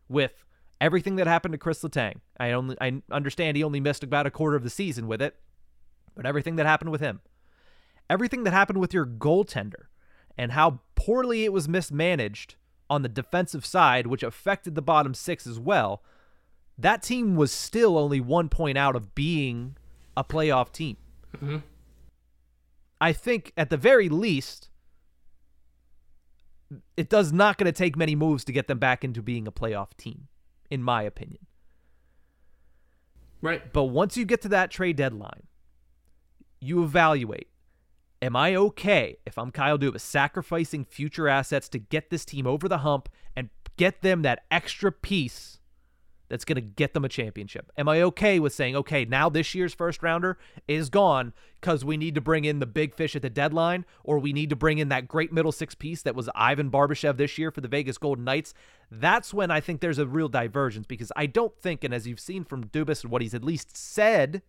with everything that happened to Kris Letang. I only I understand he only missed about a quarter of the season with it, but everything that happened with him. Everything that happened with your goaltender and how poorly it was mismanaged on the defensive side, which affected the bottom six as well. that team was still only one point out of being a playoff team. Mm-hmm. I think at the very least, it does not going to take many moves to get them back into being a playoff team, in my opinion. Right. But once you get to that trade deadline, you evaluate Am I okay if I'm Kyle Dubas sacrificing future assets to get this team over the hump and get them that extra piece that's going to get them a championship? Am I okay with saying, okay, now this year's first rounder is gone because we need to bring in the big fish at the deadline, or we need to bring in that great middle six piece that was Ivan Barbashev this year for the Vegas Golden Knights? That's when I think there's a real divergence because I don't think, and as you've seen from Dubas and what he's at least said,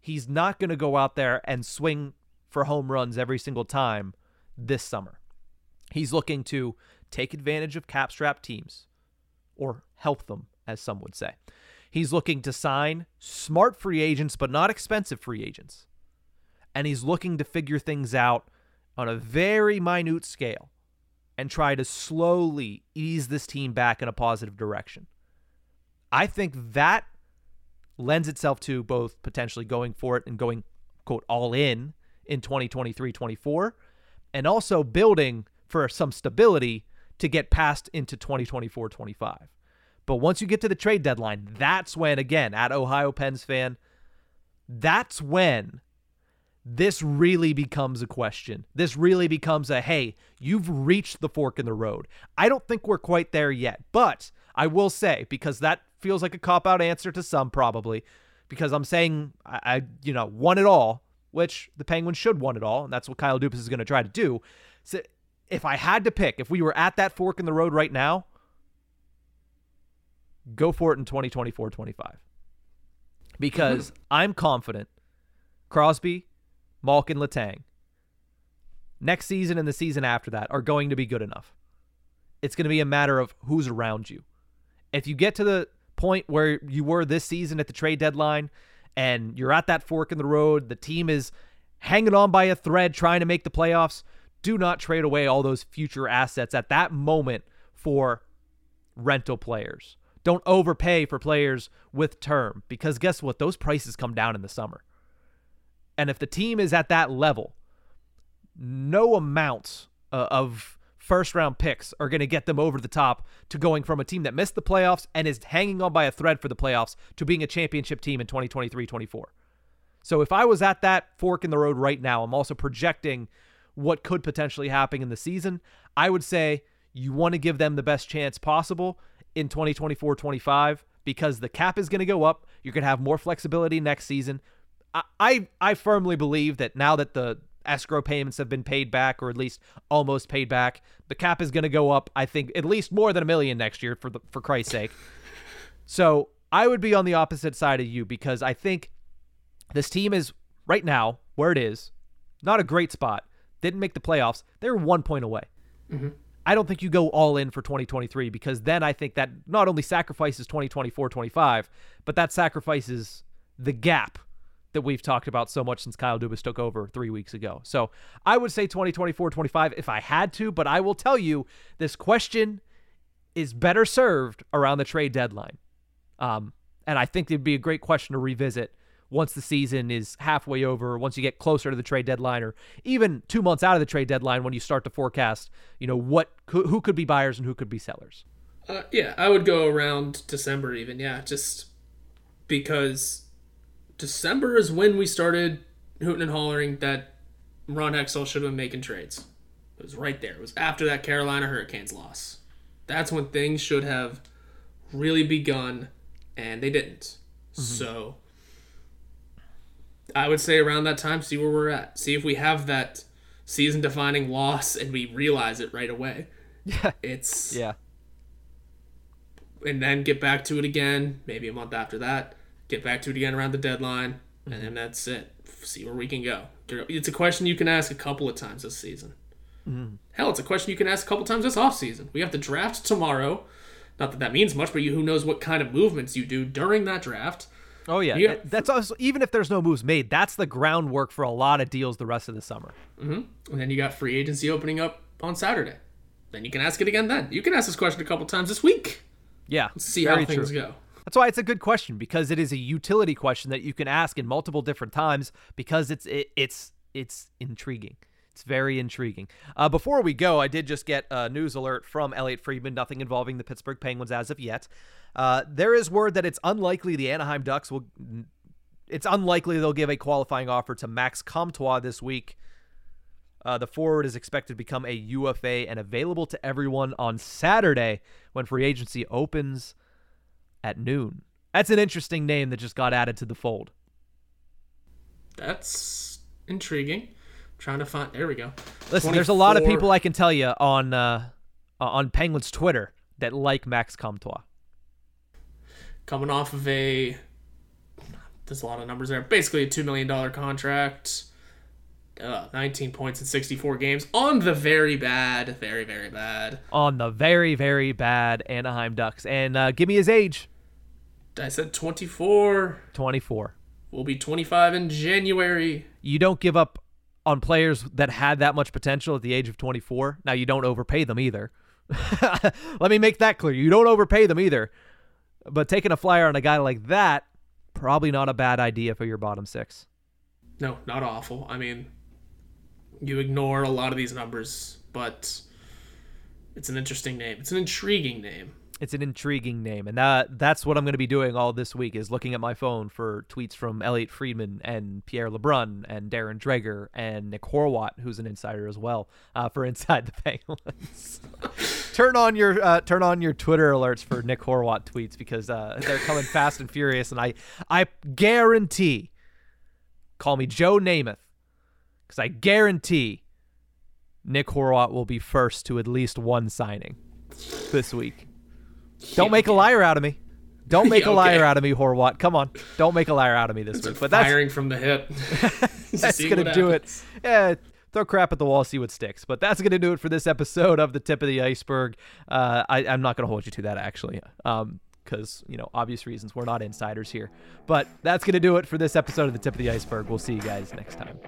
he's not going to go out there and swing for home runs every single time this summer. He's looking to take advantage of cap strap teams or help them, as some would say. He's looking to sign smart free agents, but not expensive free agents. And he's looking to figure things out on a very minute scale and try to slowly ease this team back in a positive direction. I think that lends itself to both potentially going for it and going, quote, all in in 2023 24, and also building for some stability to get past into 2024 25. But once you get to the trade deadline, that's when, again, at Ohio Pens fan, that's when this really becomes a question. This really becomes a hey, you've reached the fork in the road. I don't think we're quite there yet, but I will say, because that feels like a cop out answer to some probably, because I'm saying I, I you know, won it all which the Penguins should want it all, and that's what Kyle Dubas is going to try to do. So if I had to pick, if we were at that fork in the road right now, go for it in 2024 25. Because I'm confident Crosby, Malkin, Letang next season and the season after that are going to be good enough. It's going to be a matter of who's around you. If you get to the point where you were this season at the trade deadline and you're at that fork in the road, the team is hanging on by a thread trying to make the playoffs, do not trade away all those future assets at that moment for rental players. Don't overpay for players with term because guess what? Those prices come down in the summer. And if the team is at that level, no amount uh, of first round picks are going to get them over the top to going from a team that missed the playoffs and is hanging on by a thread for the playoffs to being a championship team in 2023 24. So if I was at that fork in the road right now, I'm also projecting what could potentially happen in the season. I would say you want to give them the best chance possible in 2024 25 because the cap is going to go up. You're going to have more flexibility next season. I, I, I firmly believe that now that the escrow payments have been paid back or at least almost paid back. The cap is going to go up, I think, at least more than a million next year for the, for Christ's sake. So I would be on the opposite side of you because I think this team is right now where it is, not a great spot. Didn't make the playoffs. They're one point away. Mm-hmm. I don't think you go all in for 2023 because then I think that not only sacrifices 2024 25, but that sacrifices the gap that we've talked about so much since Kyle Dubas took over three weeks ago. So I would say 2024 25 if I had to, but I will tell you this question is better served around the trade deadline. Um, and I think it'd be a great question to revisit once the season is halfway over, once you get closer to the trade deadline, or even two months out of the trade deadline when you start to forecast, you know, what who could be buyers and who could be sellers. Uh, yeah, I would go around December even. Yeah, just because December is when we started hooting and hollering that Ron Hextall should have been making trades. It was right there. It was after that Carolina Hurricanes loss. That's when things should have really begun, and they didn't. Mm-hmm. So I would say around that time, see where we're at. See if we have that season defining loss and we realize it right away. Yeah. It's. Yeah. And then get back to it again, maybe a month after that get back to it again around the deadline, and then that's it. See where we can go. It's a question you can ask a couple of times this season. Mm-hmm. Hell, it's a question you can ask a couple times this offseason. We have to draft tomorrow. Not that that means much, but you, who knows what kind of movements you do during that draft. Oh yeah, yeah. that's also even if there's no moves made, that's the groundwork for a lot of deals the rest of the summer. Mm-hmm. And then you got free agency opening up on Saturday. Then you can ask it again. Then you can ask this question a couple times this week. Yeah, Let's see how things true. go. That's why it's a good question because it is a utility question that you can ask in multiple different times because it's it, it's it's intriguing. It's very intriguing. Uh, before we go, I did just get a news alert from Elliotte Friedman. Nothing involving the Pittsburgh Penguins as of yet. Uh, there is word that it's unlikely the Anaheim Ducks will. It's unlikely they'll give a qualifying offer to Max Comtois this week. Uh, the forward is expected to become a UFA and available to everyone on Saturday when free agency opens at noon. That's an interesting name that just got added to the fold. That's intriguing. trying to find. There we go. Listen, there's a lot of people I can tell you on uh, on Penguins Twitter that like Max Comtois. Coming off of a, there's a lot of numbers there. Basically, a two million dollar contract. Uh, 19 points in 64 games on the very bad, very very bad. On the very very bad Anaheim Ducks, and uh, give me his age. I said 24. 24. Will be 25 in January. You don't give up on players that had that much potential at the age of 24. Now you don't overpay them either. Let me make that clear. You don't overpay them either. But taking a flyer on a guy like that, probably not a bad idea for your bottom six. No, not awful. I mean, you ignore a lot of these numbers, but it's an interesting name. It's an intriguing name. It's an intriguing name, and that that's what I'm going to be doing all this week is looking at my phone for tweets from Elliotte Friedman and Pierre LeBrun and Darren Dreger and Nick Horwat, who's an insider as well, uh, for Inside the Penguins. turn on your uh, turn on your Twitter alerts for Nick Horwat tweets because uh, they're coming fast and furious, and I I guarantee, call me Joe Namath, because I guarantee Nick Horwat will be first to at least one signing this week. Don't make a liar out of me. Don't make Yeah, a liar okay. out of me, Horwat. Come on. Don't make a liar out of me this week. But that's Firing from the hip. that's gonna do happens. it. Yeah, throw crap at the wall, see what sticks. But that's gonna do it for this episode of the Tip of the Iceberg. Uh, I, I'm not gonna hold you to that actually, um, because you know obvious reasons we're not insiders here. But that's gonna do it for this episode of the Tip of the Iceberg. We'll see you guys next time.